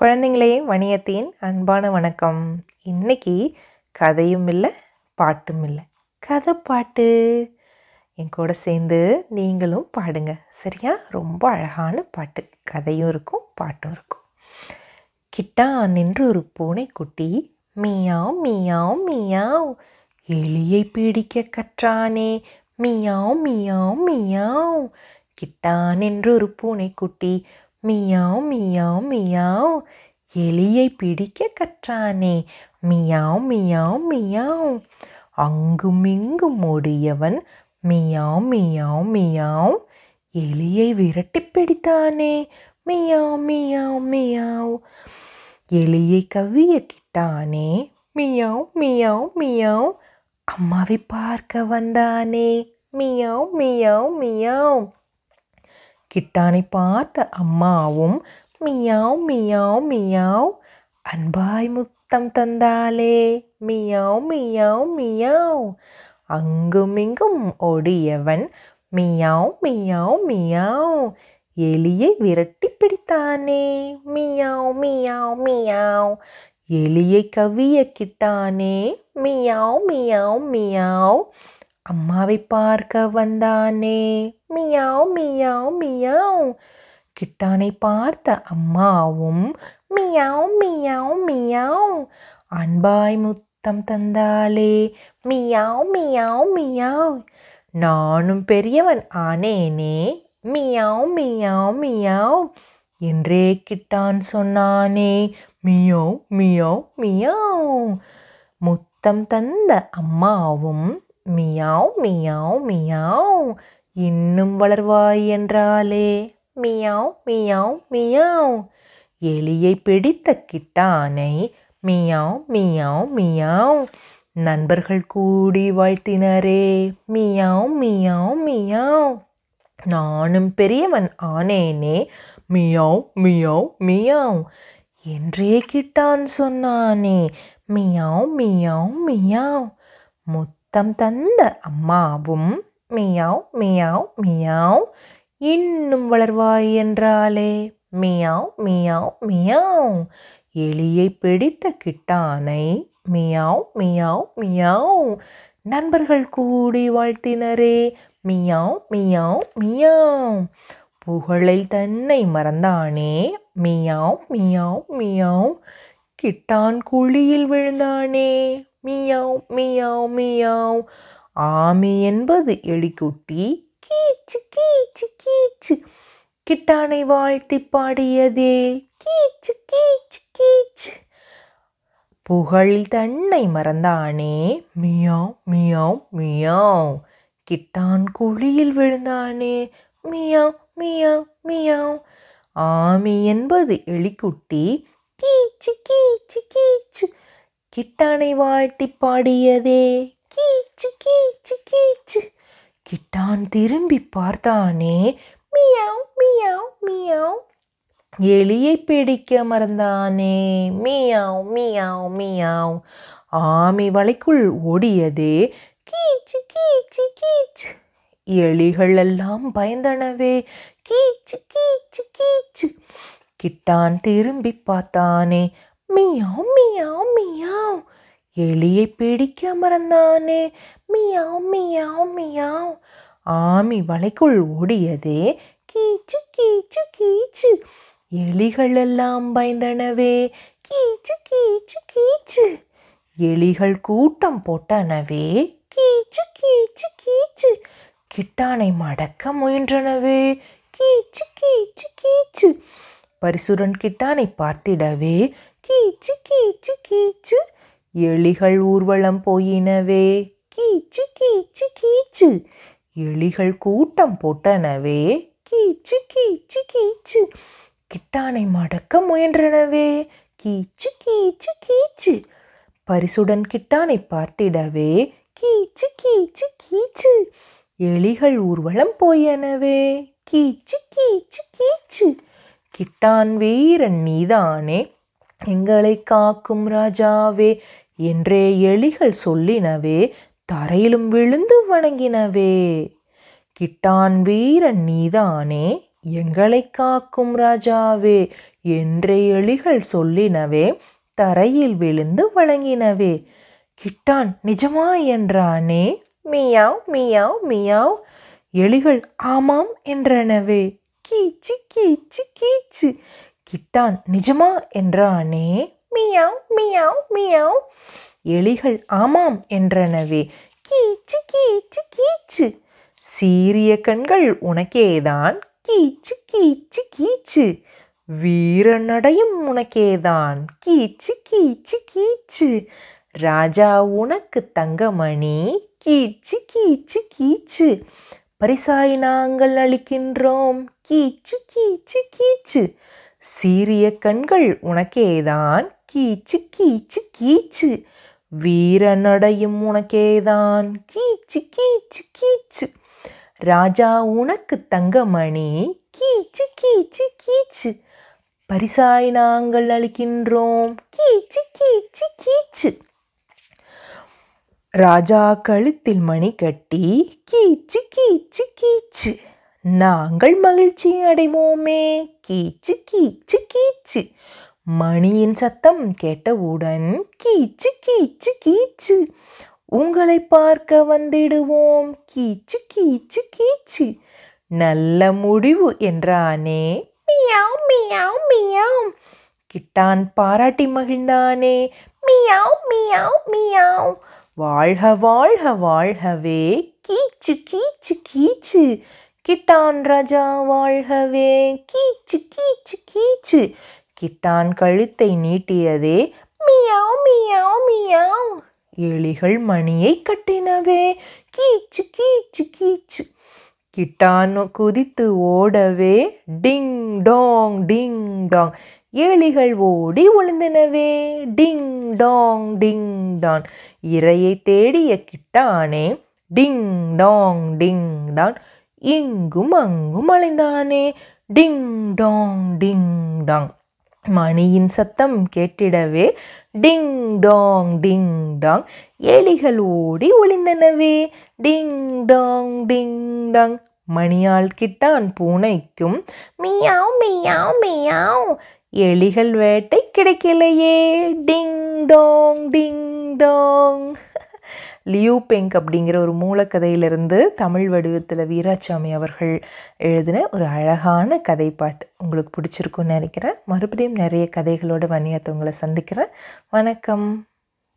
குழந்தைங்களே வணியத்தின் அன்பான வணக்கம். இன்னைக்கு கதையும் இல்லை பாட்டும் இல்லை. கதை பாட்டு. என் கூட சேர்ந்து நீங்களும் பாடுங்க சரியா? ரொம்ப அழகான பாட்டு. கதையும் இருக்கும் பாட்டும் இருக்கும். கிட்டா நின்று ஒரு பூனைக்குட்டி மியாவ் மியாவ் மியாவ். எலியை பிடிக்க கற்றானே. மியாவ் மியாவ் மியாவ். கிட்டா நின்று ஒரு பூனைக்குட்டி மியாவ் மியாவ் மியாவ். எலியை பிடிக்க கற்றானே. Meow meow meow. அங்குமிங்கும் ஓடியவன் மியாவ் மியாவ் மியாவ். எலியை விரட்டி பிடித்தானே. Meow meow meow. எலியை கவ்விய கிட்டானே. மியாவ் மியாவ் மியாவ். அம்மாவை பார்க்க வந்தானே. Meow meow meow. கிட்டானை பார்த்த அம்மாவும் மியாவ் மியாவ் மியாவ் அன்பாய் முத்தம் தந்தாலே மியாவ் மியாவ் மியாவ் அங்குமிங்கும் ஓடியவன் மியாவ் மியாவ் மியாவ் எலியை விரட்டி பிடித்தானே மியாவ் மியாவ் மியாவ் எலியை கவிய கிட்டானே மியாவ் மியாவ் மியாவ் அம்மாவை பார்க்க வந்தானே. Meow meow meow. கிட்டானை பார்த்த அம்மாவும் மியாவ் மியாவ் மியாவ். அன்பாய் முத்தம் தந்தாலே மியாவ் மியாவ் மியாவ். நானும் பெரியவன் ஆனேனே. மியாவ் மியாவ் மியாவ். என்றே கிட்டான் சொன்னானே. மியாவ் மியாவ் மியாவ். முத்தம் தந்த அம்மாவும் மியாவ் மியாவ் மியாவ். இன்னும் வளர்வாய் என்றாலே மியாவ் மியாவ் மியாவ். எலியை பிடித்த கிட்டானை மியாவ் மியாவ் மியாவ். நண்பர்கள் கூடி வாழ்த்தினரே மியாவ் மியாவ் மியாவ். நானும் பெரியவன் ஆனேனே மியாவ் மியாவ் மியாவ். என்றே கிட்டான் சொன்னானே மியாவ் மியாவ் மியாவ். தம் தந்த அம்மாவும் மியாவ் மியாவ் மியாவ் இன்னும் வளர்வாய் என்றாலே மியாவ் மியாவ் மியாவ் எலியை பிடித்த கிட்டானை மியாவ் மியாவ் மியாவ் நண்பர்கள் கூடி வாழ்த்தினரே மியாவ் மியாவ் மியாவ் புகழில் தன்னை மறந்தானே மியாவ் மியாவ் மியாவ் கிட்டான் குழியில் விழுந்தானே மியோ மியோ மியோ ஆமி என்பது எலிக்குட்டி. கீச்சு கீச்சு கீச்சு. கிட்டானை வாழ்த்தி பாடியதே. கீச்சு கீச்சு கீச்சு. புகழில் தன்னை மறந்தானே. Meow meow meow. கிட்டான் குழியில் விழுந்தானே. Meow meow meow. ஆமி என்பது எலிக்குட்டி. கீச்சு கீச்சு கீச்சு. கிட்டானை வாழ்த்தி பாடியதே. கீச்சு கீச்சு கீச்சு. கிட்டான் திரும்பி பார்த்தானே. மியாவ் மியாவ் மியாவ். எலியை பிடிக்க மறந்தானே. Meow meow meow. ஆமி வலைக்குள் ஓடியதே. கீச்சு கீச்சு கீச்சு. எலிகள் எல்லாம் பயந்தனவே. கீச்சு கீச்சு கீச்சு. கிட்டான் திரும்பி பார்த்தானே. மியாவ் மியாவ் மியாவ். எலியை பிடிக்க மறந்தானே. Meow meow meow. ஆமி வலைக்குள் ஓடியதே. கீச்சு கீச்சு கீச்சு. எலிகள் எல்லாம் பயந்தனவே. கீச்சு கீச்சு கீச்சு. எலிகள் கூட்டம் போட்டனவே. கீச்சு கீச்சு கீச்சு. கிட்டானை மடக்க முயன்றனவே. கீச்சு கீச்சு கீச்சு. பரிசுரன் கிட்டானை பார்த்திடவே. கீச்சு கீச்சு கீச்சு எலிகள் ஊர்வலம் போயினவே கீச்சு கீச்சு கீச்சு எலிகள் கூட்டம் போட்டனவே கீச்சு கீச்சு கீச்சு கிட்டானை மடக்க முயன்றனவே கீச்சு கீச்சு கீச்சு பரிசுடன் கிட்டானை பார்த்திடவே கீச்சு கீச்சு கீச்சு எலிகள் ஊர்வலம் போயனவே கீச்சு கீச்சு கீச்சு கிட்டான் வீரன் நீதானே எங்களை காக்கும் ராஜாவே என்றே எலிகள் சொல்லினவே தரையிலும் விழுந்து வணங்கினவே. கிட்டான் வீரன் நீதானே எங்களை காக்கும் ராஜாவே என்ற எலிகள் சொல்லினவே தரையில் விழுந்து வழங்கினவே கிட்டான் நிஜமா என்றானே மியாவ் மியாவ் மியாவ் எலிகள் ஆமாம் என்றனவே. கீச்சு கீச்சு கீச்சு. கிட்டான் நிஜமா? என்றானே. மியாவ் மியாவ் மியாவ். எலிகள் ஆமாம் என்றனவே. கீச்சு கீச்சு கீச்சு. சீரிய கண்கள் உனக்கேதான். கீச்சு கீச்சு கீச்சு. வீரநடையும் உனக்கேதான். கீச்சு கீச்சு கீச்சு. ராஜா உனக்கு தங்கமணி. கீச்சு கீச்சு கீச்சு. பரிசாய் நாங்கள் அளிக்கின்றோம். கீச்சு கீச்சு கீச்சு. சீரிய கண்கள் உனக்கேதான். கீச்சு கீச்சு கீச்சு. வீர நடையும் உனக்கேதான். கீச்சு கீச்சு கீச்சு. ராஜா உனக்கு தங்கமணி. கீச்சு கீச்சு கீச்சு. பரிசாய் நாங்கள் அளிக்கின்றோம். கீச்சு கீச்சு கீச்சு. ராஜா கழுத்தில் மணி கட்டி கீச்சு கீச்சு கீச்சு. நாங்கள் மகிழ்ச்சி அடைவோமே. கீச்சு கீச்சு கீச்சு. மணியின் சத்தம் கேட்டவுடன் கீச்சு கீச்சு கீச்சு. உங்களை பார்க்க வந்திடுவோம். கீச்சு கீச்சு கீச்சு. நல்ல முடிவு என்றானே. மியாவ் மியாவ் மியாவ். கிட்டான் பாராட்டி மகிழ்ந்தானே. Meow meow meow. வாழ்க வாழ்க வாழ்கவே. கீச்சு கீச்சு கீச்சு. கிட்டான் ராஜா வாழ்கவே. கீச்சு கீச்சு கீச்சு. கிட்டான் கழுத்தை நீட்டியதே. மியாவ் மியாவ் மியாவ். எலிகள் மணியை கட்டினவே. கீச்சு கீச்சு கீச்சு. கிட்டான் குதித்து ஓடவே. டிங் டோங் டிங் டாங். ஏழிகள் ஓடி ஒளிந்தனவே. டிங் டாங் டிங் டான் இரையை தேடிய கிட்டானே. டிங் டாங் டிங் டான் இங்கும் அங்கும் அலைந்தானே. டிங் டாங் டிங் டாங். மணியின் சத்தம் கேட்டிடவே. டிங் டாங் டிங் டாங். எலிகள் ஓடி ஒளிந்தனவே. டிங் டாங் டிங் டாங். மணியால் கிட்டான் பூனைக்கும். மியாவ் மியாவ் மியாவ். எலிகள் வேட்டை கிடைக்கலையே. டிங் டாங் டிங் டாங். லியூ பெங்க் அப்படிங்கிற ஒரு மூலக்கதையிலிருந்து தமிழ் வடிவத்தில் வீராசாமி அவர்கள் எழுதின ஒரு அழகான கதை பாட்டு உங்களுக்கு பிடிச்சிருக்குன்னு நினைக்கிறேன். மறுபடியும் நிறைய கதைகளோட வணியத்தை உங்களை சந்திக்கிறேன். வணக்கம்.